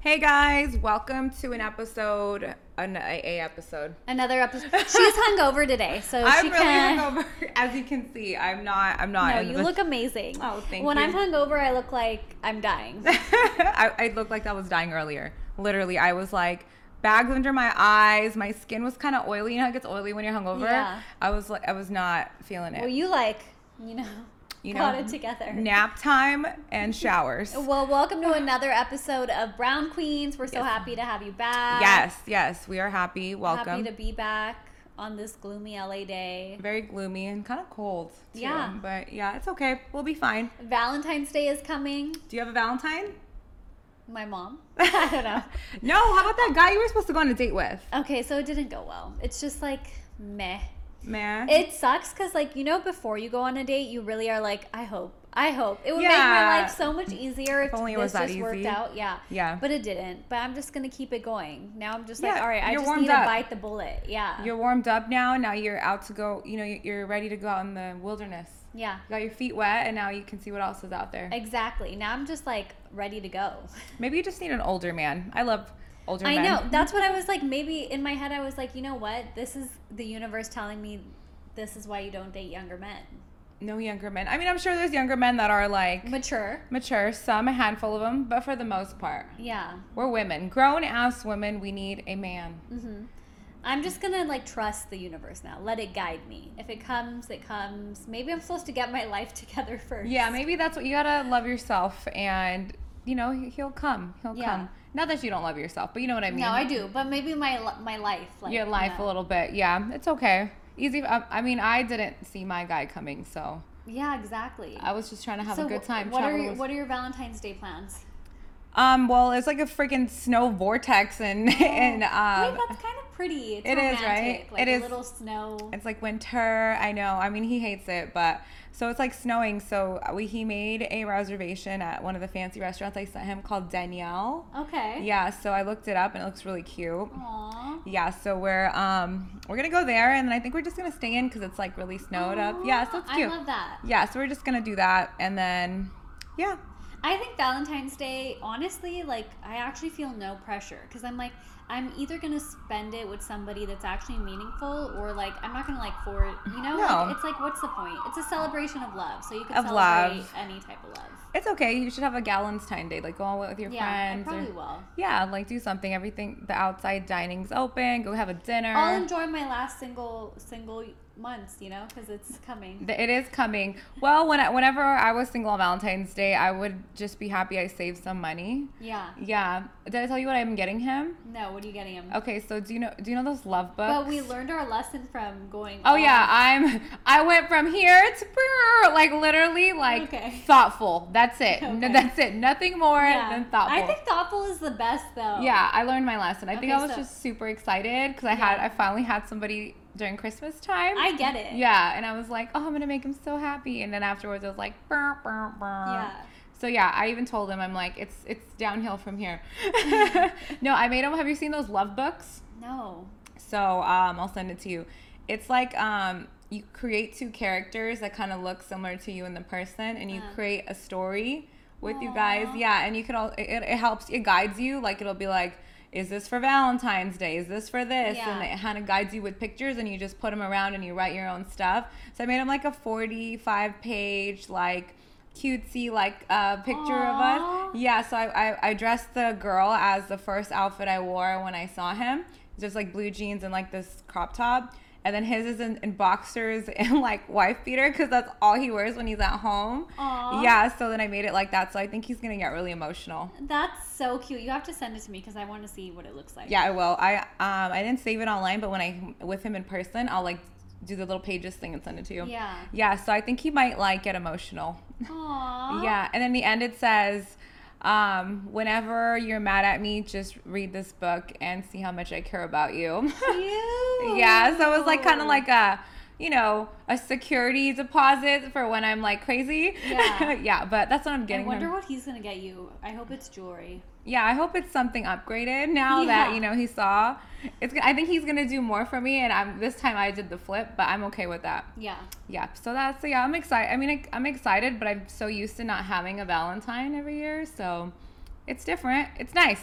Hey guys, welcome to an episode, an AA episode. Another episode. She's hungover today, so I'm she really can. hungover, as you can see. I'm not. I'm not. No, you the- look amazing. Oh, thank when you. When I'm hungover, I look like I'm dying. I, I looked like I was dying earlier. Literally, I was like bags under my eyes. My skin was kind of oily. You know how it gets oily when you're hungover. Yeah. I was like, I was not feeling it. well, you like, you know, You got know, it together. Nap time and showers. Well, welcome to another episode of Brown Queens. We're so happy to have you back. Yes, yes, we are happy. Welcome. Happy to be back on this gloomy LA day. Very gloomy and kind of cold. Too. Yeah. But yeah, it's okay. We'll be fine. Valentine's Day is coming. Do you have a Valentine? My mom. I don't know. No. How about that guy you were supposed to go on a date with? Okay, so it didn't go well. It's just like meh. Man. It sucks because, like, you know, before you go on a date, you really are like, I hope, I hope it would make my life so much easier if, only it this was that just worked out. Yeah, Yeah. but it didn't. But I'm just gonna keep it going. Now I'm just like, all right, I just need to bite the bullet. Yeah, You're warmed up now. Now you're out to go. You know, you- you're ready to go out in the wilderness. yeah, You got your feet wet, and now you can see what else is out there. exactly. Now I'm just like ready to go. Maybe you just need an older man. I love older I men. know. That's what I was like. Maybe in my head, I was like, you know what? This is the universe telling me this is why you don't date younger men. No younger men. I mean, I'm sure there's younger men that are like Mature. mature. Some, a handful of them, but for the most part, Yeah. we're women. Grown ass women. We need a man. hmm I'm just gonna like trust the universe now. Let it guide me. If it comes, it comes. Maybe I'm supposed to get my life together first. Yeah, maybe that's what you gotta love yourself, and you know he- he'll come. He'll Yeah. come. Not that you don't love yourself, but you know what I mean. No, I do, but maybe my my life, like Your you life a little bit. Yeah, it's okay. Easy. I, I mean, I didn't see my guy coming, so Yeah, exactly. I was just trying to have so a good time. What are your, what are your Valentine's Day plans? Um, well, it's like a freaking snow vortex, and and Wait, um, that's kind of pretty. It's it is, right? Like It a is. little snow. it's like winter. I know. I mean, he hates it, but so it's like snowing. So we he made a reservation at one of the fancy restaurants I sent him called Danielle. Okay. Yeah, so I looked it up and it looks really cute. Aww. Yeah, so we're um we're gonna go there, and then I think we're just gonna stay in because it's like really snowed up. Yeah, so it's cute. I love that. Yeah, so we're just gonna do that, and then yeah, I think Valentine's Day, honestly, like I actually feel no pressure because I'm like I'm either gonna spend it with somebody that's actually meaningful or like I'm not gonna like for it. you know No. like, it's like what's the point? It's a celebration of love, so you can Of celebrate love. any type of love. it's okay. You should have a Galentine's Day, like go out with your Yeah, friends. or- probably will. yeah, like do something. Everything the outside dining's open. Go have a dinner. I'll enjoy my last single single months, you know, because it's coming. It is coming. Well, when I, whenever I was single on Valentine's Day, I would just be happy I saved some money. Yeah. Yeah. Did I tell you what I'm getting him? No, what are you getting him? Okay, so do you know do you know those love books? But we learned our lesson from going. Oh yeah, I'm. I went from here to brr, like literally like Okay. thoughtful. That's it. No, that's it. Nothing more Yeah. than thoughtful. I think thoughtful is the best though. yeah, I learned my lesson. I think I was so- just super excited because I had I finally had somebody during Christmas time. I get it. yeah, and I was like, oh, I'm gonna make him so happy. And then afterwards, I was like, brr, brr, brr. Yeah. So yeah, I even told him I'm like, it's it's downhill from here. no, I made him. Have you seen those love books? No. So um, I'll send it to you. It's like um, you create two characters that kind of look similar to you and the person, and you Uh. create a story with you guys. Yeah, and you can all it, it helps it guides you. Like it'll be like. Is this for Valentine's Day? Is this for this? And it kind of guides you with pictures, and you just put them around and you write your own stuff. So I made him like a 45 page, like cutesy, like uh, picture of us. Yeah, so I, I, I dressed the girl as the first outfit I wore when I saw him. Just like blue jeans and like this crop top. And then his is in, in boxers and like wife beater because that's all he wears when he's at home. Aw. Yeah, so then I made it like that. So I think he's going to get really emotional. That's so cute. You have to send it to me because I want to see what it looks like. Yeah, I will. I um I didn't save it online, but when I with him in person, I'll like do the little pages thing and send it to you. Yeah. Yeah, so I think he might like get emotional. Aww. Yeah, and then the end it says, um, whenever you're mad at me, just read this book and see how much I care about you. Yeah, so it was like kind of like a, you know, a security deposit for when I'm like crazy. Yeah. yeah, but that's what I'm getting. I wonder him. what he's gonna get you. I hope it's jewelry. Yeah, I hope it's something upgraded now that you know he saw. It's. I think he's gonna do more for me, and I'm this time I did the flip, but I'm okay with that. Yeah. Yeah. So that's yeah. I'm excited. I mean, I, I'm excited, but I'm so used to not having a Valentine every year, so it's different. It's nice.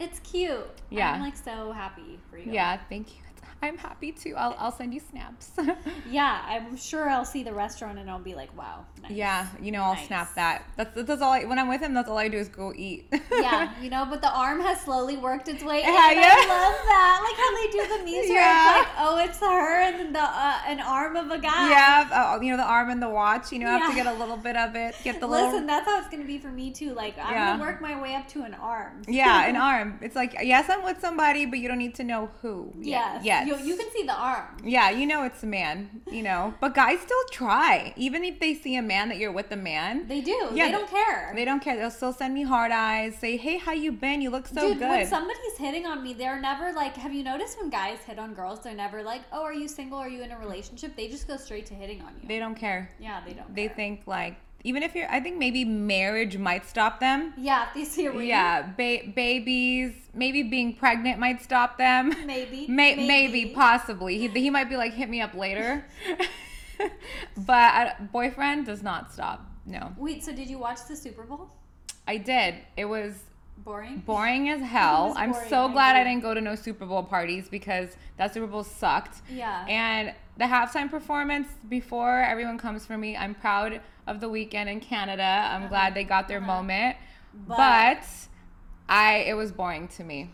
It's cute. Yeah. I'm like so happy for you. Yeah, thank you. I'm happy too. I'll, I'll send you snaps. Yeah, I'm sure I'll see the restaurant and I'll be like, wow. Nice. yeah, you know, I'll Nice. snap that. That's, that's all I, when I'm with him, that's all I do is go eat. yeah, you know, but the arm has slowly worked its way in. Yeah, I love that. Like how they do the where Yeah. it's like, oh, it's her and the uh, an arm of a guy. yeah, uh, you know, the arm and the watch, you know, I have to get a little bit of it. Get the Listen, little. that's how it's gonna be for me too. Like I'm Yeah. gonna work my way up to an arm. Yeah, an arm. It's like, yes, I'm with somebody, but you don't need to know who. Yes. Yes. You, you can see the arm. Yeah, you know it's a man, you know. But guys still try. Even if they see a man that you're with the man, They do. Yeah, they don't care. they don't care. They'll still send me hard eyes, say, hey, how you been? You look so Dude, good. when somebody's hitting on me, they're never like. Have you noticed when guys hit on girls, they're never like, "Oh, are you single? Are you in a relationship?" They just go straight to hitting on you. they don't care. yeah, they don't. They care. think like, even if you're, I think maybe marriage might stop them. Yeah, if they see a ring. Yeah, ba- babies, maybe being pregnant might stop them. Maybe. May- maybe. possibly. He, he might be like, hit me up later. but uh, boyfriend does not stop. No, Wait, so did you watch the Super Bowl? I did. It was Boring. boring as hell. was I'm boring, so I glad I didn't go to no Super Bowl parties because that Super Bowl sucked. Yeah. And the halftime performance before everyone comes for me, I'm proud of the Weeknd in Canada. I'm glad they got their Uh-huh. moment. But- But, I it was boring to me.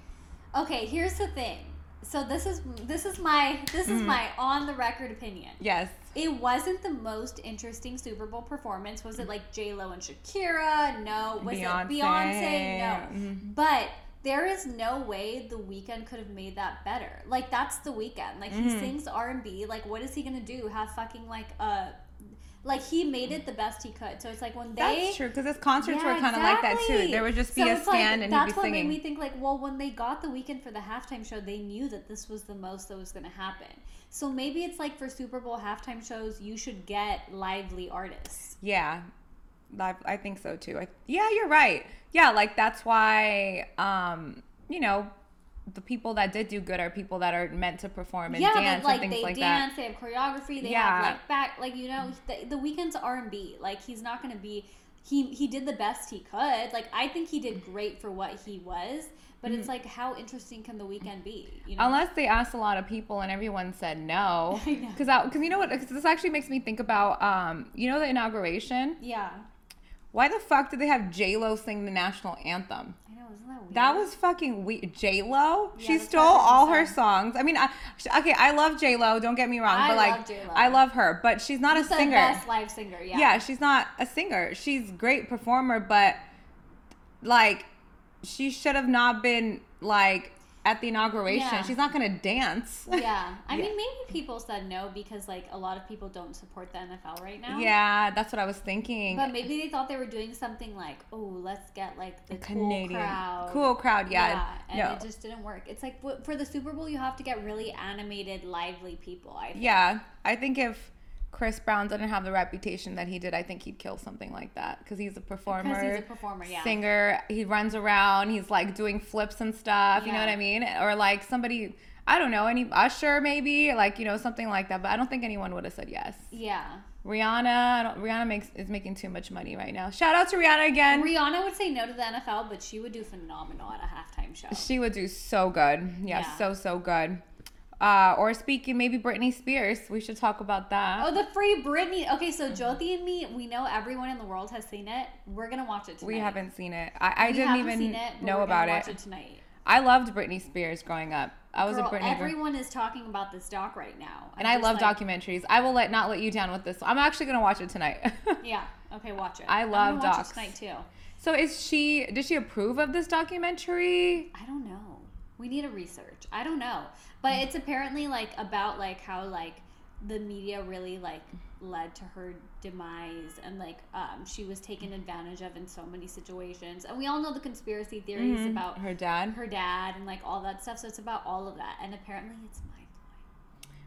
Okay, here's the thing. So this is this is my this is my on the record opinion. Yes. It wasn't the most interesting Super Bowl performance. Was it like J Lo and Shakira? No. Was Beyonce. it Beyonce? No. Mhm. But there is no way the Weeknd could have made that better. Like that's the Weeknd. Like he Mhm. sings R and B. Like what is he gonna do? Have fucking like a like he made it the best he could. So it's like when they That's true because his concerts Yeah, were kind of like that too. There would just be So a it's like, stand and he'd that's be what singing. made me think like, well, when they got the Weeknd for the halftime show, they knew that this was the most that was going to happen. So maybe it's like for Super Bowl halftime shows, you should get lively artists. Yeah, I, I think so too. I, yeah, you're right. Yeah, like that's why, um, you know, the people that did do good are people that are meant to perform and yeah, dance but like and things like they like dance, they have choreography, they Yeah. have like back, like you know, the, the Weeknd's R and B. Like he's not going to be. He he did the best he could. Like I think he did great for what he was. But it's like, how interesting can the Weeknd be? You know? Unless they asked a lot of people and everyone said no, because because you know what? 'Cause this actually makes me think about, um, you know, the inauguration. yeah, Why the fuck did they have J Lo sing the national anthem? I know. Isn't that weird? That was fucking weird. J Lo, Yeah, she stole all her songs. I mean, I, okay, I love J Lo. Don't get me wrong, I but like, love J.Lo. I love her, but she's not She's a the singer. best live singer. Yeah. yeah. she's not a singer. She's great performer, but like, she should have not been like at the inauguration. Yeah. She's not gonna dance. Yeah. I Yeah. mean, maybe people said no because like a lot of people don't support the NFL right now. Yeah, that's what I was thinking. But maybe they thought they were doing something like, oh, let's get like the Canadian cool crowd. cool crowd. Yeah, Yeah, and no. it just didn't work. It's like for the Super Bowl, you have to get really animated, lively people. I think. Yeah, I think if Chris Brown didn't have the reputation that he did, I think he'd kill something like that because he's a performer. Because he's a performer, yeah. Singer, he runs around, he's like doing flips and stuff. You know what I mean? Or like somebody, I don't know, any Usher maybe, like you know something like that. But I don't think anyone would have said yes. Yeah. Rihanna, I don't, Rihanna makes is making too much money right now. Shout out to Rihanna again. Rihanna would say no to the NFL, but she would do phenomenal at a halftime show. she would do so good. Yeah, Yeah. so so good. Uh, or speaking, maybe Britney Spears. We should talk about that. Oh, the free Britney. Okay, so Jyoti and me, we know everyone in the world has seen it. We're gonna watch it tonight. We haven't seen it. I, I didn't even it, know about watch it. it tonight. I loved Britney Spears growing up. I was Girl, a Britney girl. everyone is talking about this doc right now, And I'm I love like, documentaries. I will let not let you down with this. I'm actually gonna watch it tonight. Yeah. Okay, watch it. I I'm love watch docs. tonight too. so is she? Did she approve of this documentary? I don't know. We need a research. I don't know, but it's apparently like about like how like the media really like led to her demise and like um, she was taken advantage of in so many situations and we all know the conspiracy theories Mhm. about her dad. her dad and like all that stuff so it's about all of that and apparently it's mind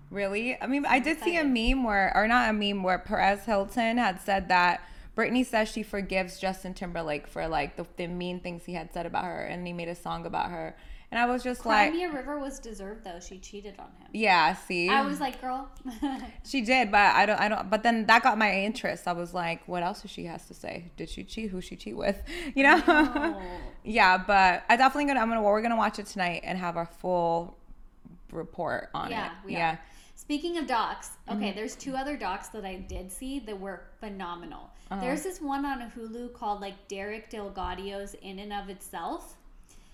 Really? I mean, I did see a meme where, or not a meme, where Perez Hilton had said that Britney says she forgives Justin Timberlake for like the, the mean things he had said about her, and he made a song about her. And I was just like, Cry Me a River was deserved though. She cheated on him. yeah, see, I was like, girl. she did, but I don't, I don't. But then that got my interest. I was like, what else does she has to say? Did she cheat? Who she cheat with? You know? No. yeah, but I definitely gonna. I'm gonna. We're gonna watch it tonight and have our full report on Yeah, it. yeah. are. Speaking of docs, okay, Mm-hmm. there's two other docs that I did see that were phenomenal. Uh-huh. There's this one on Hulu called like Derek DelGaudio's In and of Itself.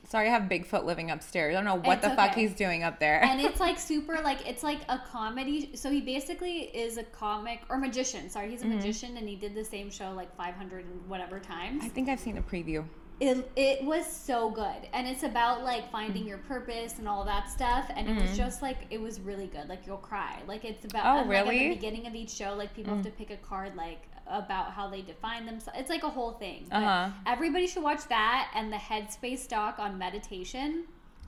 Sorry, I have Bigfoot living upstairs. I don't know what It's the fuck he's doing up there. and it's like super like it's like a comedy so he basically is a comic or magician sorry he's a Mm-hmm. magician and he did the same show like 500 and whatever times I think I've seen a preview. It, it was so good and it's about like finding your purpose and all that stuff and it was just like it was really good like you'll cry like it's about Mm-hmm. Oh, and, like, at really? Mm. the beginning of each show like people have to pick a card like about how they define themselves it's like a whole thing Uh-huh. everybody should watch that and the headspace doc on meditation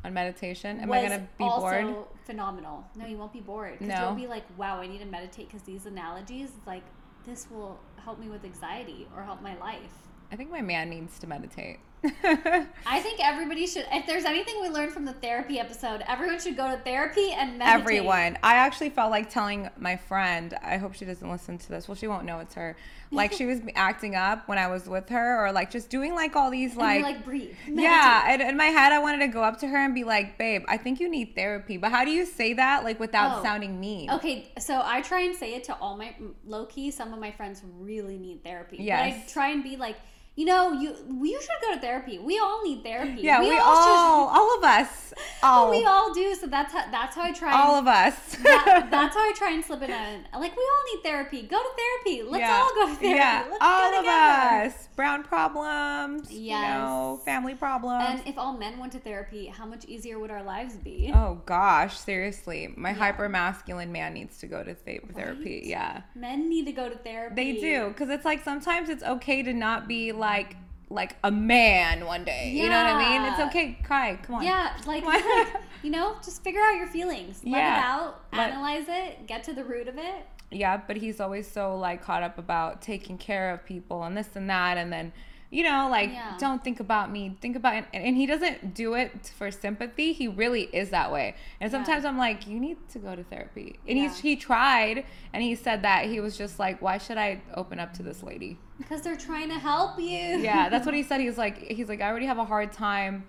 On meditation. Am I gonna be also bored? phenomenal. No, you won't be bored. No. you'll be like, wow, I need to meditate because these analogies, like, this will help me with anxiety or help my life. I think my man needs to meditate. I think everybody should, if there's anything we learned from the therapy episode, everyone should go to therapy and meditate. Everyone. I actually felt like telling my friend, I hope she doesn't listen to this. Well, she won't know it's her. Like she was acting up when I was with her or like just doing like all these like, like, breathe. yeah, and in my head I wanted to go up to her and be like, "Babe, I think you need therapy." But how do you say that like without Oh. sounding mean? Okay, so I try and say it to all my low key. Some of my friends really need therapy. But Yes. I try and be like, you know, you you should go to therapy. We all need therapy. Yeah, we, should- all, all of us, all, we all do. So that's how that's how I try. all and, of us. that, that's how I try and slip it in. Like we all need therapy. Go to therapy. Let's Yeah. all go to therapy. Yeah, Let's all of us. Brown problems. You know, family problems. And if all men went to therapy, how much easier would our lives be? oh gosh, seriously, my Yeah. hyper masculine man needs to go to th- therapy. Right? Yeah, Men need to go to therapy. they do because it's like sometimes it's okay to not be like like like a man one day. You know what I mean? It's okay. Cry. Come on. Yeah, like, like, you know, just figure out your feelings. Let it Yeah. out, Let- analyze it, get to the root of it. Yeah, but he's always so like caught up about taking care of people and this and that, and then you know like Yeah. don't think about me, think about and, and he doesn't do it for sympathy. He really is that way. And sometimes I'm like, you need to go to therapy. And he's he tried, and he said that he was just like, why should I open up to this lady? Because they're trying to help you. Yeah, that's what he said. He's like he's like I already have a hard time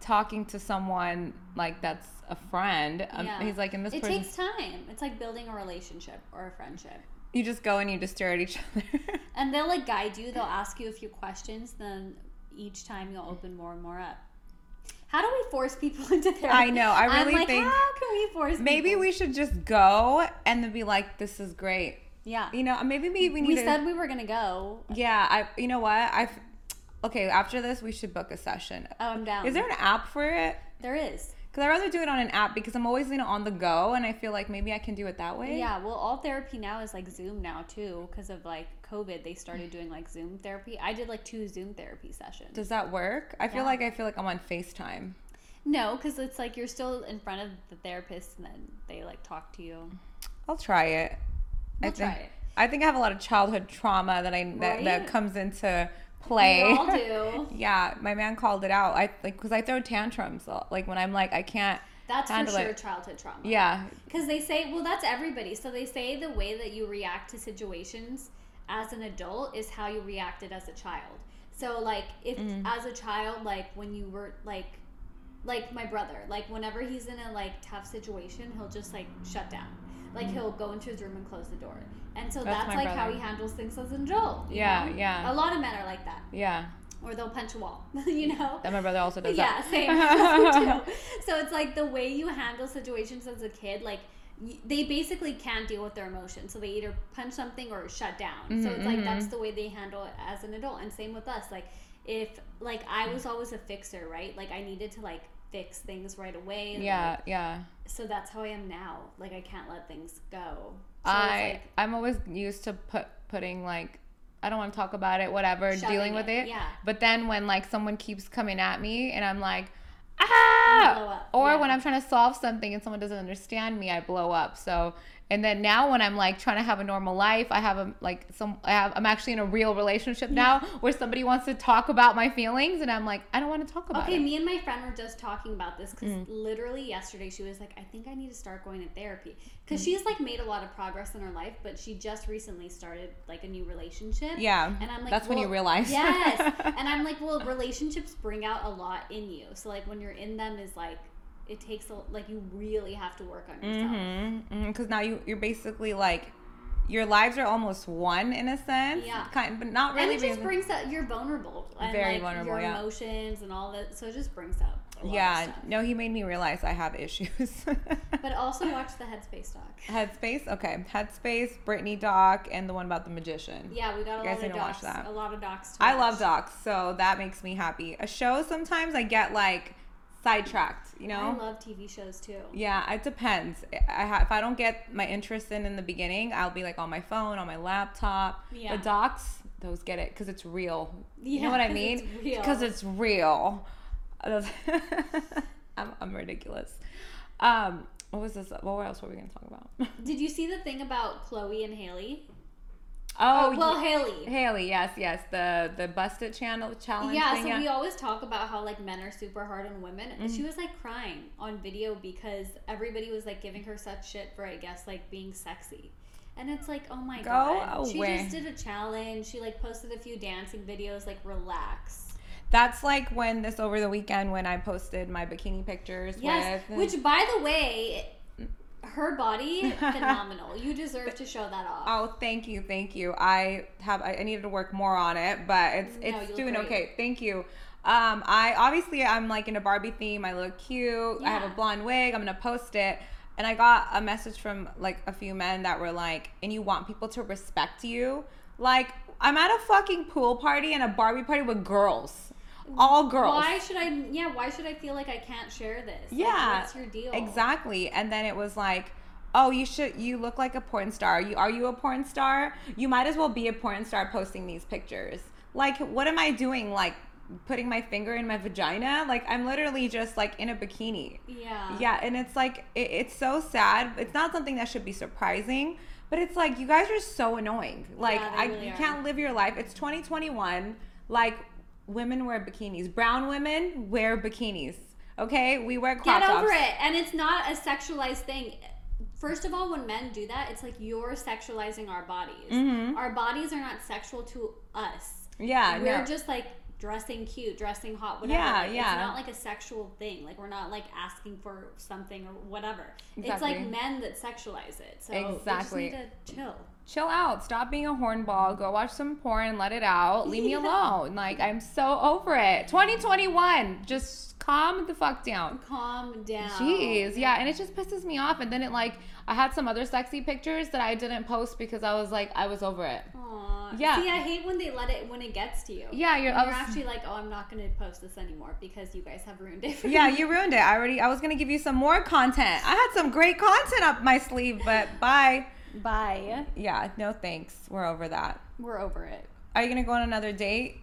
talking to someone like that's a friend. Um, Yeah. He's like, and this It person, takes time. It's like building a relationship or a friendship. You just go and you just stare at each other. And they'll like guide you. They'll ask you a few questions. Then each time you'll open more and more up. How do we force people into therapy? I know, I really like, think- how can we force? Maybe people? we should just go and then be like, "This is great." Yeah. You know, maybe we, we need We to. said we were gonna go. yeah, I. You know what? I. Okay, after this, we should book a session. Oh, I'm down. Is there an app for it? There is. Because I'd rather do it on an app because I'm always you know on the go, and I feel like maybe I can do it that way. Yeah, well, all therapy now is like Zoom now too, because of like COVID. They started doing like Zoom therapy. I did like two Zoom therapy sessions. Does that work? I feel Yeah. like I feel like I'm on Facetime. No, because it's like you're still in front of the therapist, and then they like talk to you. I'll try it. We'll I think, try it. I think I have a lot of childhood trauma that I that, that comes into play. We all do. yeah, my man called it out. I like because I throw tantrums. uh, Like when I'm like I can't. That's for sure it. childhood trauma. Yeah, Because they say, well, that's everybody. So they say the way that you react to situations as an adult is how you reacted as a child. So like if Mm-hmm. as a child, like when you were like like my brother, like whenever he's in a like tough situation, he'll just like shut down. Like he'll go into his room and close the door. And so Mm-hmm. That's that's, like how he handles things as an adult. Yeah, know? yeah. A lot of men are like that. yeah. Or they'll punch a wall, you know? That my brother also does yeah, that. same. So it's like the way you handle situations as a kid, like they basically can't deal with their emotions. So they either punch something or shut down. so it's like Mhm, that's the way they handle it as an adult. And same with us. Like if like I was always a fixer, right? Like I needed to like fix things right away. Yeah, like, yeah. so that's how I am now. Like I can't let things go. So I like, I'm always used to put putting like I don't want to talk about it, whatever, dealing with it, it. yeah. But then when like someone keeps coming at me and I'm like, ah, or yeah. when I'm trying to solve something and someone doesn't understand me, I blow up. So And then now when I'm like trying to have a normal life, I have a like some I have I'm actually in a real relationship now where somebody wants to talk about my feelings and I'm like, I don't want to talk about Okay, it. Okay, me and my friend were just talking about this because Mm. literally yesterday she was like, I think I need to start going to therapy because Mm. she's like made a lot of progress in her life, but she just recently started like a new relationship. yeah. And I'm like, that's when you realize. yes. And I'm like, well, relationships bring out a lot in you. So like when you're in them is like it takes a, like you really have to work on yourself. Mm-hmm. Because now you you're basically like your lives are almost one in a sense. Yeah. Kind, but not really. and it just brings up you're vulnerable and Very like vulnerable, your yeah. emotions and all that. So it just brings out a lot of yeah. No, he made me realize I have issues. But also watch the Headspace doc. Headspace. Okay. Headspace. Britney doc and the one about the magician. Yeah, we got a You lot of to watch that. A lot of docs. I love docs, so that makes me happy. A show sometimes I get like sidetracked, you know. I love TV shows too. Yeah, it depends. I ha- if I don't get my interest in in the beginning, I'll be like on my phone, on my laptop. Yeah. The docs, those get it because it's real. you know what I mean? Because it's real. It's real. I'm, I'm ridiculous. Um, what was this? What else were we gonna talk about? Did you see the thing about Chloe and Halle? Oh, well, ye- Halle. Halle, yes, yes, the the busted channel challenge. Yeah, so we always talk about how like men are super hard on women. Mm-hmm. She was like crying on video because everybody was like giving her such shit for I guess like being sexy. And it's like, oh my Go god. She just did a challenge. She like posted a few dancing videos, like relax. That's like when this over the weekend when I posted my bikini pictures Yes. with Which by the way, her body, phenomenal. You deserve to show that off. Oh, thank you, thank you. I have I I needed to work more on it, but it's No, it's doing great. okay. Thank you. Um, I obviously I'm like in a Barbie theme. I look cute. I have a blonde wig. I'm gonna post it. And I got a message from like a few men that were like, and you want people to respect you. Like, I'm at a fucking pool party and a Barbie party with girls. All girls. Why should I? Yeah, why should I feel like I can't share this? Like, Yeah, what's your deal? Exactly. And then it was like, oh, you should. You look like a porn star. You are you a porn star? You might as well be a porn star posting these pictures. Like, what am I doing? Like, putting my finger in my vagina? Like, I'm literally just like in a bikini. Yeah. Yeah, and it's like it, it's so sad. It's not something that should be surprising, but it's like you guys are so annoying. Like Yeah, I you are. can't live your life. It's 2021. Like women wear bikinis. Brown women wear bikinis. Okay? We wear crop Get tops. over it. And it's not a sexualized thing. First of all, when men do that, it's like you're sexualizing our bodies. Mhm. Our bodies are not sexual to us. Yeah, We're no. just like dressing cute, dressing hot, whatever. Yeah, Like, yeah. It's not like a sexual thing. Like we're not like asking for something or whatever. Exactly. It's like men that sexualize it. So we Exactly. just need to chill. Chill out. Stop being a hornball. Go watch some porn. Let it out. Leave me Yeah. alone. Like I'm so over it. 2021. Just calm the fuck down. Calm down. Jeez, yeah, and it just pisses me off. And then it like I had some other sexy pictures that I didn't post because I was like I was over it. Aw. Yeah. See, I hate when they let it when it gets to you. Yeah, you're. You're actually like, oh, I'm not going to post this anymore because you guys have ruined it. For yeah, me." you ruined it. I already. I was gonna give you some more content. I had some great content up my sleeve, but bye. Bye. Yeah, no thanks. We're over that. We're over it. Are you gonna go on another date?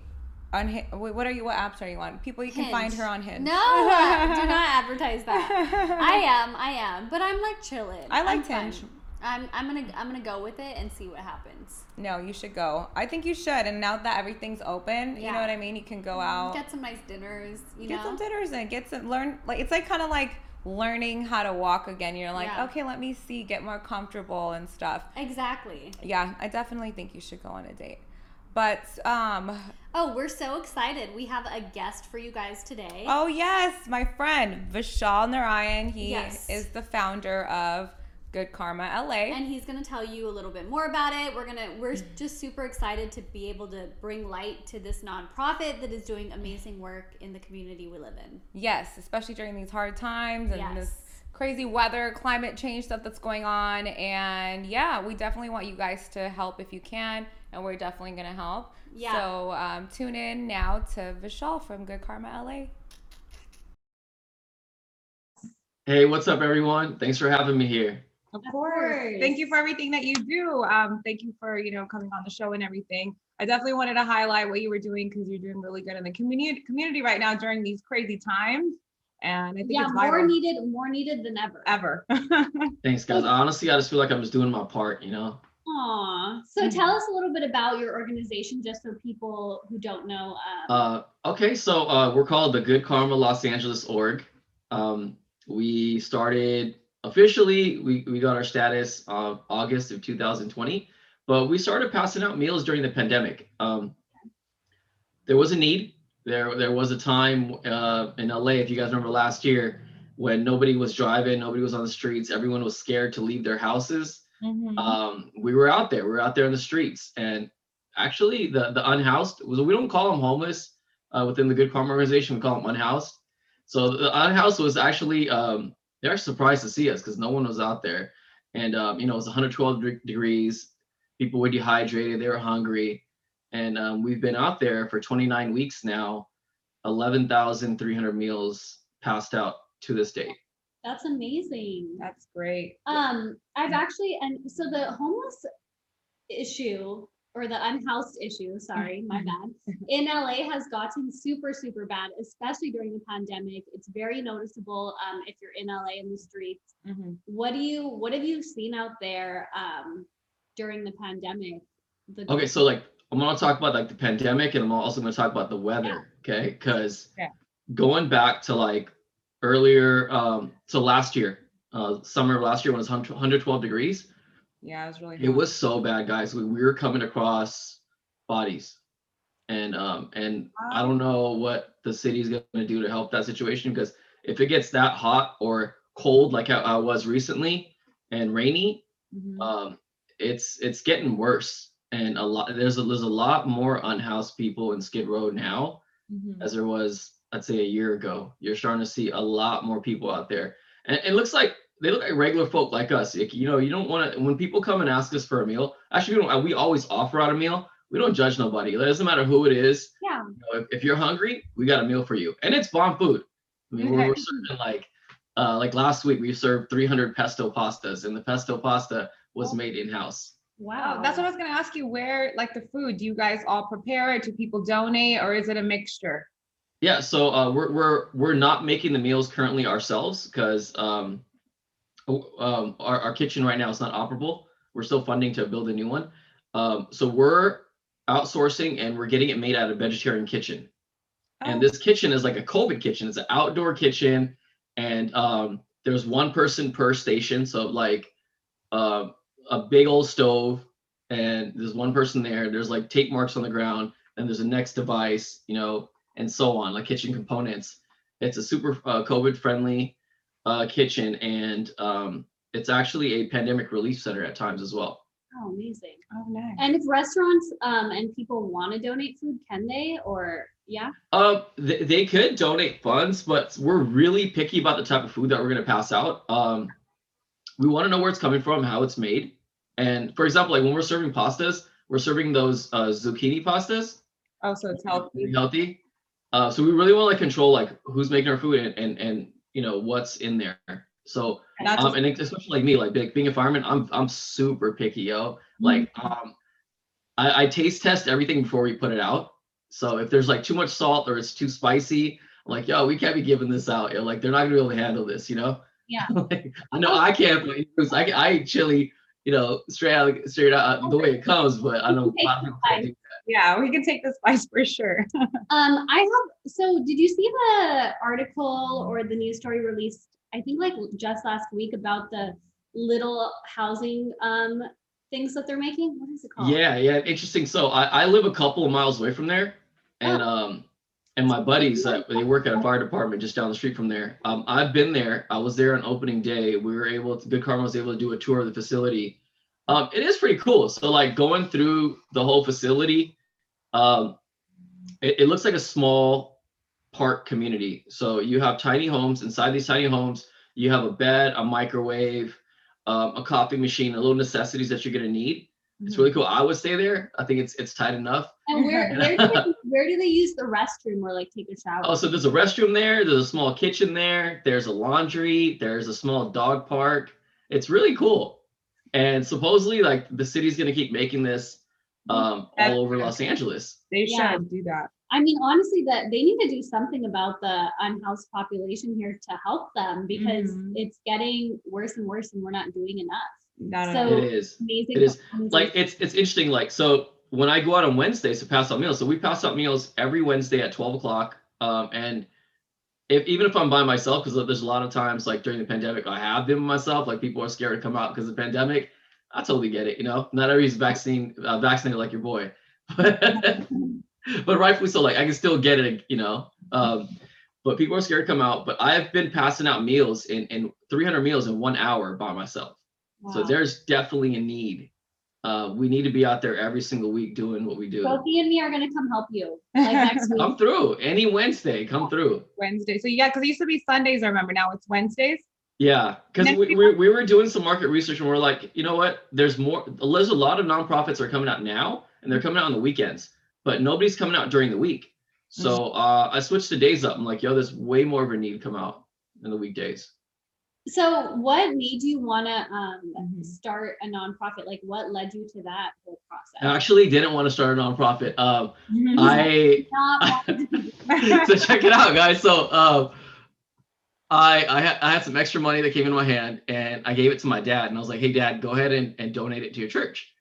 On Hi- what are you? What apps are you on? People you can find her on Hinge. No, do not advertise that. I am, I am, but I'm like chilling. I like Hinge. I'm, I'm gonna, I'm gonna go with it and see what happens. No, you should go. I think you should. And now that everything's open, you know what I mean. You can go mm-hmm. out, Get some nice dinners, you know. get know. some dinners, and get some learn. Like it's like kind of like learning how to walk again. You're like, Yeah. okay, let me see, get more comfortable and stuff. exactly. Yeah, I definitely think you should go on a date. But um, Oh, we're so excited. We have a guest for you guys today. oh yes, my friend Vishal Narayan. He Yes. is the founder of Good Karma LA. and he's going to tell you a little bit more about it. We're going to we're just super excited to be able to bring light to this nonprofit that is doing amazing work in the community we live in. yes, especially during these hard times and Yes. this crazy weather, climate change stuff that's going on. And yeah, we definitely want you guys to help if you can, and we're definitely gonna help. Yeah. So um, tune in now to Vishal from Good Karma LA. Hey, what's up, everyone? Thanks for having me here. Of course. Thank you for everything that you do. Um, thank you for you know coming on the show and everything. I definitely wanted to highlight what you were doing because you're doing really good in the community community right now during these crazy times. and I think Yeah, it's more vital needed, more needed than ever. ever. Thanks, guys. Honestly, I just feel like I'm just doing my part, you know? Aw. So Mhm. tell us a little bit about your organization, just so people who don't know. Um, Uh, okay, so uh, we're called the Good Karma Los Angeles org. Um, we started officially, we, we got our status of August of 2020, but we started passing out meals during the pandemic. Um, there was a need. There, there was a time uh, in LA, if you guys remember last year, when nobody was driving, nobody was on the streets, everyone was scared to leave their houses. Mhm. um, we were out there. We were out there in the streets, and actually, the the unhoused was we don't call them homeless uh, within the Good Karma organization. We call them unhoused. So the unhoused was actually um, they're surprised to see us because no one was out there, and um, you know it was 112 de- degrees. People were dehydrated. They were hungry, and um, we've been out there for 29 weeks now. 11,300 meals passed out to this date. that's amazing. That's great. Um, I've actually, and so the homeless issue or the unhoused issue, sorry, my bad, in LA has gotten super, super bad, especially during the pandemic. It's very noticeable um, if you're in LA in the streets. Mhm. What do you, what have you seen out there um, during the pandemic? The- Okay, so like I'm gonna talk about like the pandemic, and I'm also gonna talk about the weather. Okay, because Yeah. going back to like earlier, um, so last year, uh, summer of last year when it was 112 degrees, Yeah, it was really. it was so bad, guys. We, we were coming across bodies, and um, and I don't know what the city's gonna do to help that situation because if it gets that hot or cold like how I was recently and rainy, Mhm. um, it's it's getting worse and a lot there's a there's a lot more unhoused people in skid row now Mhm. as there was i'd say a year ago you're starting to see a lot more people out there and it looks like they look like regular folk like us like, you know you don't want to when people come and ask us for a meal actually we don't we always offer out a meal we don't judge nobody it doesn't matter who it is Yeah. you know, if, if you're hungry we got a meal for you and it's bomb food i mean we're, we're serving like uh, like last week we served 300 pesto pastas and the pesto pasta was made in-house Wow. Oh, that's what I was gonna ask you. Where, like the food, do you guys all prepare it? Do people donate, or is it a mixture? Yeah, so uh, we're we're we're not making the meals currently ourselves because um, o- um, our our kitchen right now is not operable. We're still funding to build a new one. Um, so we're outsourcing and we're getting it made out of vegetarian kitchen. And Oh, this kitchen is like a COVID kitchen. It's an outdoor kitchen, and um, there's one person per station. So like uh, a big old stove, and there's one person there. There's like tape marks on the ground, and there's a next device, you know, and so on, like kitchen components. It's a super uh, COVID friendly uh, kitchen, and um, it's actually a pandemic relief center at times as well. Oh, amazing. oh, nice. And if restaurants um, and people want to donate food, can they? Or yeah, Uh, th- they could donate funds, but we're really picky about the type of food that we're going to pass out. Um, we want to know where it's coming from, how it's made, and for example, like when we're serving pastas, we're serving those uh, zucchini pastas, Oh, so it's healthy. really healthy. Uh, so we really want to like control like who's making our food and and, and you know what's in there. So um, and especially like me, like being, being a fireman, I'm I'm super picky, yo. Like um, I, I taste test everything before we put it out. So if there's like too much salt or it's too spicy, I'm like, yo, we can't be giving this out. Yo. Like they're not gonna be able to handle this, you know? Yeah. like, I know I can't, but I, I eat chili, you know, straight out straight out the way it comes, but I know a lot of people can't do yeah, we can take the spice for sure. Um, I have. So, did you see the article or the news story released? I think like just last week about the little housing um things that they're making. What is it called? Yeah, yeah, interesting. So I, I live a couple of miles away from there, and um, and my buddies that they work at a fire department just down the street from there. Um, I've been there. I was there on opening day. We were able to. Good Karma was able to do a tour of the facility. Um, it is pretty cool. So like going through the whole facility, um, it, it looks like a small park community. So you have tiny homes. Inside these tiny homes, you have a bed, a microwave, um, a coffee machine, a little necessities that you're gonna need. It's really cool. I would stay there. I think it's it's tight enough. And where where do they, where do they use the restroom or like take a shower? Oh, so there's a restroom there. There's a small kitchen there. There's a laundry. There's a small dog park. It's really cool. And supposedly, like the city's gonna keep making this um, That's all over good. Los Angeles. They Yeah. should do that. I mean, honestly, that they need to do something about the unhoused population here to help them because Mhm. it's getting worse and worse, and we're not doing enough. Not So- enough. It is. Amazing. It is, like it's it's interesting like so when i go out on wednesdays to pass out meals so we pass out meals every wednesday at 12 o'clock um, and if even if i'm by myself because there's a lot of times like during the pandemic i have been myself like people are scared to come out because of the pandemic i totally get it you know? Not everybody's vaccine uh, vaccinated like your boy. But but rightfully so like i can still get it you know? Um, but people are scared to come out but i've been passing out meals in, in 300 meals in one hour by myself. So there's definitely a need. Uh, we need to be out there every single week doing what we do. Sophie and me are gonna come help you like next week. Come through any Wednesday. Come through. Wednesday. So yeah, because it used to be Sundays, I remember. Now it's Wednesdays. Yeah, because we, we, we were doing some market research and we're like, you know what? There's more. There's a lot of nonprofits are coming out now, and they're coming out on the weekends, but nobody's coming out during the week. So uh, I switched the days up. I'm like, yo, there's way more of a need to come out in the weekdays. So, what made you wanna um Mhm. start a nonprofit? Like, what led you to that whole I actually didn't want to start a nonprofit. Um, I Not wanting to be- so check it out, guys. So um, I I had I had some extra money that came in my hand, and I gave it to my dad, and I was like, "Hey, Dad, go ahead and, and donate it to your church."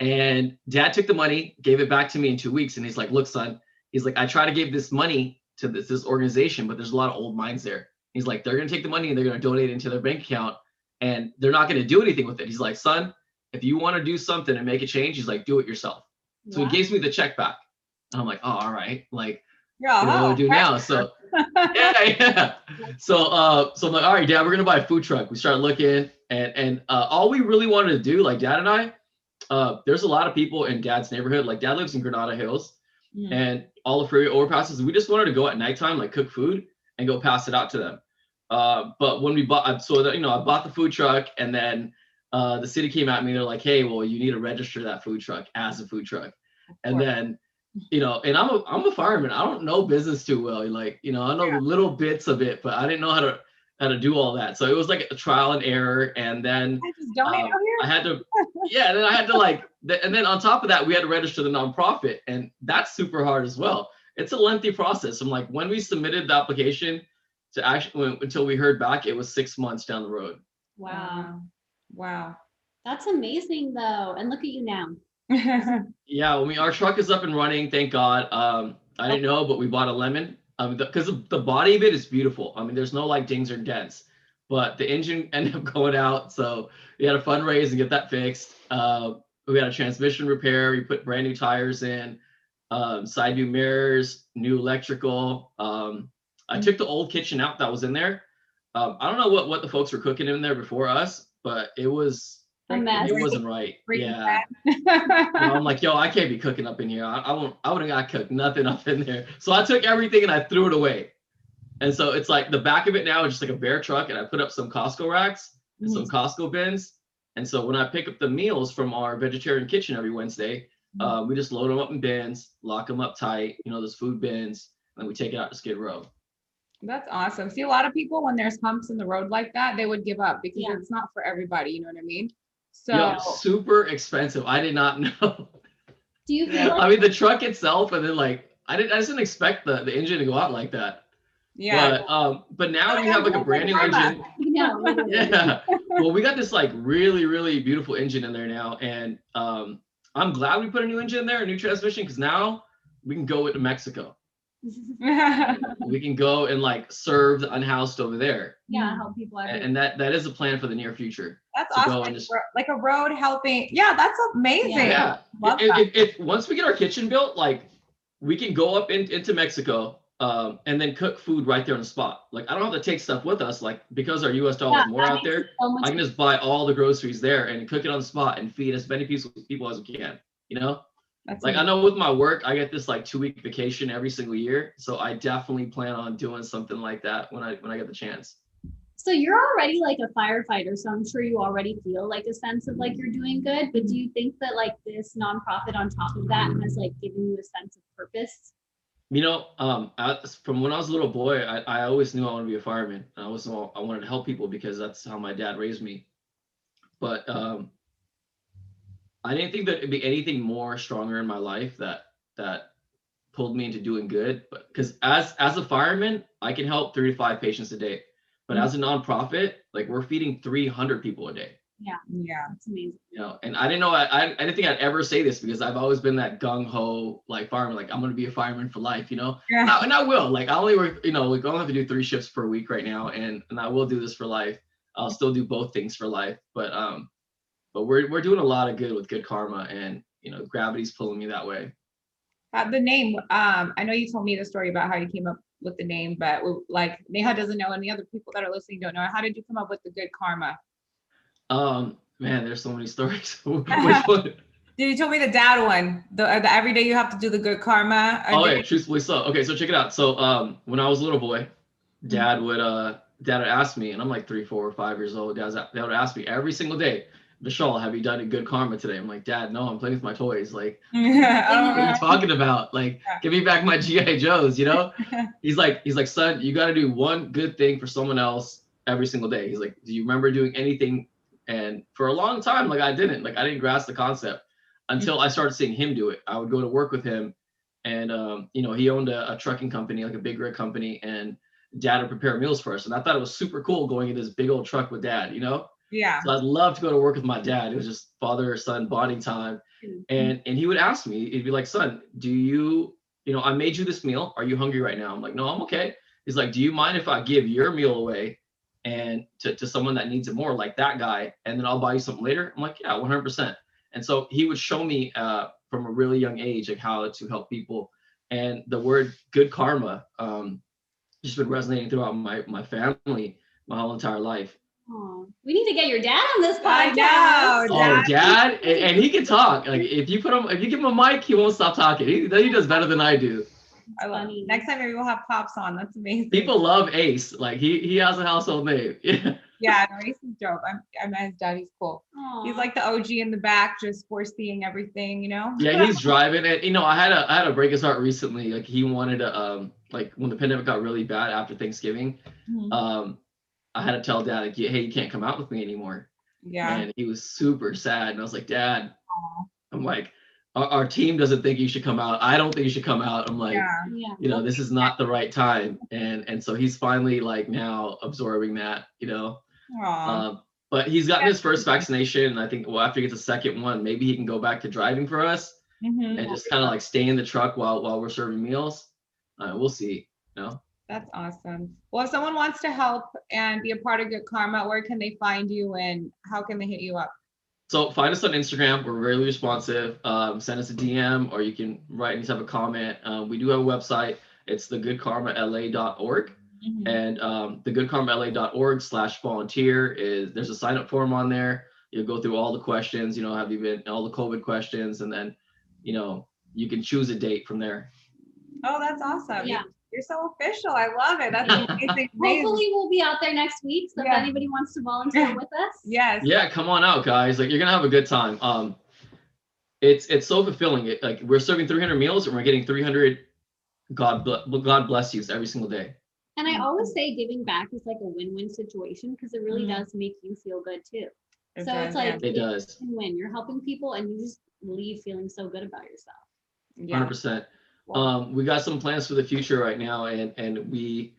And Dad took the money, gave it back to me in two weeks, and he's like, "Look, son," he's like, "I try to give this money to this this organization, but there's a lot of old minds there." He's like, "They're gonna take the money and they're gonna donate it into their bank account, and they're not gonna do anything with it." He's like, "Son, if you want to do something and make a change, he's like, do it yourself." So Wow. he gives me the check back. And I'm like, "Oh, all right." Like Yeah. you know what to do now. So yeah, yeah. So uh so I'm like, all right, dad, we're gonna buy a food truck. We start looking and and uh all we really wanted to do, like dad and I, uh, there's a lot of people in dad's neighborhood. Like dad lives in Granada Hills Mm. and all the freeway overpasses. We just wanted to go at nighttime, like cook food and go pass it out to them. Uh, but when we bought, so that you know, I bought the food truck, and then uh, the city came at me. They're like, "Hey, well, you need to register that food truck as a food truck." And then, you know, and I'm a I'm a fireman. I don't know business too well. Like, you know, I know little bits of it, but I didn't know how to how to do all that. So it was like a trial and error. And then I um. I had to, yeah, and then I had to like, and then on top of that, we had to register the nonprofit, and that's super hard as well. It's a lengthy process. I'm like, when we submitted the application to actually until we heard back, it was six months down the road. Wow. Wow. That's amazing though. And look at you now. Yeah, I mean, our truck is up and running, thank God. Um, I didn't know, but we bought a lemon. Um, because the, the body of it is beautiful. I mean, there's no like dings or dents, but the engine ended up going out, so we had to fundraise and get that fixed. Uh, we had a transmission repair. We put brand new tires in, um, side view mirrors, new electrical. Um, I took the old kitchen out that was in there. Um, I don't know what what the folks were cooking in there before us, but it was A mess. it wasn't right. Breaking Yeah. You I'm like, yo, I can't be cooking up in here. I, I won't. I wouldn't got cooked nothing up in there. So I took everything and I threw it away. And so it's like the back of it now is just like a bare truck, and I put up some Costco racks and some Costco bins. And so when I pick up the meals from our vegetarian kitchen every Wednesday, uh, we just load them up in bins, lock them up tight. You know, those food bins, and we take it out to Skid Row. That's awesome. See, a lot of people, when there's humps in the road like that, they would give up because Yeah. it's not for everybody. You know what I mean? So Yo, super expensive. I did not know. Do you feel like I mean, the truck itself, and then like I didn't. I just didn't expect the the engine to go out like that. yeah, But um, but now we have like a brand new engine. no. Yeah. Well, we got this like really, really beautiful engine in there now, and um, I'm glad we put a new engine in there, a new transmission, because now we can go into Mexico. We can go and like serve the unhoused over there, yeah, help people and, that that is a plan for the near future. that's awesome. Like, just- like a road helping. Yeah, that's amazing. Yeah. Love If, that. if, if once we get our kitchen built, like we can go up in, into Mexico. Um, and then cook food right there on the spot. Like I don't have to take stuff with us, like because our U.S. dollar Yeah, is more out there. so I can just buy all the groceries there and cook it on the spot and feed as many people as we can. You know, That's like I know with my work, I get this like two week vacation every single year, so I definitely plan on doing something like that when I when I get the chance. So you're already like a firefighter, so I'm sure you already feel like a sense of like you're doing good. But do you think that like this nonprofit on top of that has like given you a sense of purpose? You know, um, I, from when I was a little boy, I, I always knew I wanted to be a fireman. I knew I wanted to help people because that's how my dad raised me. But um, I didn't think that it'd be anything more stronger in my life that that pulled me into doing good. But because as as a fireman, I can help three to five patients a day. But as a nonprofit, like we're feeding 300 people a day. Yeah. Yeah. It's amazing. You know, and I didn't know I, I, I didn't think I'd ever say this because I've always been that gung ho like fireman, like I'm gonna be a fireman for life, you know. Yeah. Uh, and I will. Like I only work, you know, like I only have to do three shifts per week right now, and and I will do this for life. I'll still do both things for life, but um, but we're we're doing a lot of good with good karma, and you know, gravity's pulling me that way. Uh, the name, um, I know you told me the story about how you came up with the name, but like Neha doesn't know, and the other people that are listening don't know. How did you come up with the good karma? Um, man, there's so many stories. Which one? Dude, you told me the dad one. The, uh, the every day you have to do the good karma. or Oh yeah, truthfully so. Okay, so check it out. So um, when I was a little boy, dad would uh, dad would ask me, and I'm like three, four, or five years old. Dad's dad would ask me every single day, Vishal, have you done a good karma today? I'm like, Dad, no, I'm playing with my toys. Like, Oh, what are you talking about? Like, Yeah. give me back my GI Joes, you know? he's like, he's like, son, you got to do one good thing for someone else every single day. He's like, do you remember doing anything? And for a long time, like I didn't, like I didn't grasp the concept until I started seeing him do it. I would go to work with him, and um, you know, he owned a, a trucking company, like a big rig company, and dad would prepare meals for us. And I thought it was super cool going in this big old truck with dad, you know? Yeah. So I'd love to go to work with my dad. It was just father son bonding time. And and he would ask me, he'd be like, son, do you, you know, I made you this meal. Are you hungry right now? I'm like, no, I'm okay. He's like, do you mind if I give your meal away and to, to someone that needs it more, like that guy, and then I'll buy you something later? I'm like, yeah, 100%. And so he would show me uh, from a really young age, like how to help people. And the word good karma um, just been resonating throughout my, my family, my whole entire life. Aw, we need to get your dad on this podcast. know, Oh, Dad. dad, and, and he can talk. Like if you put him, if you give him a mic, he won't stop talking. He, he does better than I do. I love funny. Next time maybe we'll have pops on. That's amazing. People love Ace. Like he he has a household name. Yeah. Yeah, no, Ace is dope. I'm, I met his daddy's cool. Aw. He's like the OG in the back, just foreseeing everything, you know? Yeah, he's driving it. You know, I had a I had a break his heart recently. Like he wanted to um like when the pandemic got really bad after Thanksgiving, Mhm. um, I had to tell dad like, hey, you can't come out with me anymore. Yeah. And he was super sad. And I was like, Dad, Aw. I'm like, our, our team doesn't think you should come out. I don't think you should come out. I'm like, Yeah. yeah. you know this is not the right time and and so he's finally like now absorbing that you know Aw. um, but he's gotten his first vaccination and i think well after he gets a second one maybe he can go back to driving for us Mhm. and just kind of like stay in the truck while while we're serving meals uh, we'll see you know That's awesome. Well, if someone wants to help and be a part of Good Karma, where can they find you and how can they hit you up? So find us on instagram. We're really responsive. Um, send us a dm or you can write any type of comment. Um, we do have a website. It's thegoodkarmala.org Mhm. and um, the goodkarmala.org slash volunteer is there's a sign up form on there. You'll go through all the questions you know have you been all the covid questions and then you know you can choose a date from there. Oh, that's awesome. Yeah. You're so official. I love it. That's amazing. amazing. Hopefully we'll be out there next week. So Yeah. if anybody wants to volunteer with us. Yes. yeah come on out guys like you're gonna have a good time um it's it's so fulfilling it, like we're serving 300 meals and we're getting 300 god ble- god bless you every single day And I always say giving back is like a win-win situation because it really Mhm. does make you feel good too. It so it's like it does win-win. You're helping people and you just leave feeling so good about yourself. Yeah. 100% Wow. Um, we got some plans for the future right now, and and we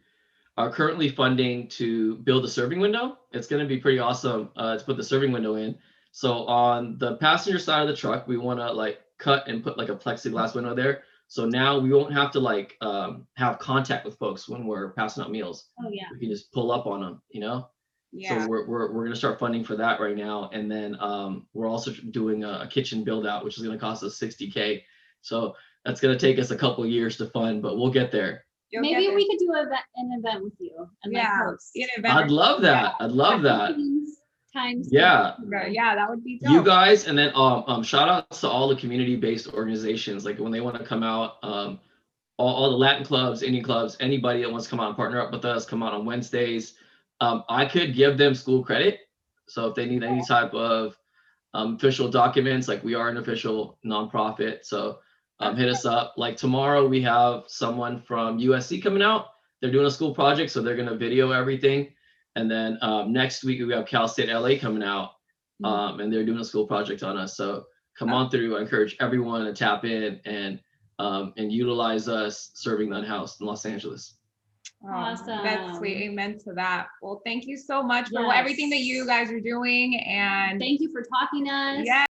are currently funding to build a serving window. It's going to be pretty awesome uh, to put the serving window in. So on the passenger side of the truck, we want to like cut and put like a plexiglass window there. So now we won't have to like um, have contact with folks when we're passing out meals. Oh yeah. We can just pull up on them, you know. Yeah. So we're, we're, we're going to start funding for that right now. And then um, we're also doing a, a kitchen build out, which is going to cost us 60K. So that's going to take us a couple years to fund, but we'll get there. You'll Maybe get we could do a, ve- an event with you and Yeah. like host. there. An event I'd love that. I'd love that. Times. Yeah. Yeah, yeah, that would be dope. You guys, and then um, um, shout outs to all the community based organizations. Like when they want to come out, um, all, all the Latin clubs, Indian clubs, anybody that wants to come out and partner up with us, come out on Wednesdays. Um, I could give them school credit. So if they need any type of um, official documents, like we are an official nonprofit. So um, hit us up. Like tomorrow, we have someone from USC coming out. They're doing a school project, so they're going to video everything. And then um, next week, we have Cal State LA coming out, Mhm. um, and they're doing a school project on us. So come on through. I encourage everyone to tap in and um, and utilize us serving the unhoused in Los Angeles. Oh, That's sweet. Amen to that. Well, thank you so much for Yes. everything that you guys are doing and Thank you for talking to us. yeah.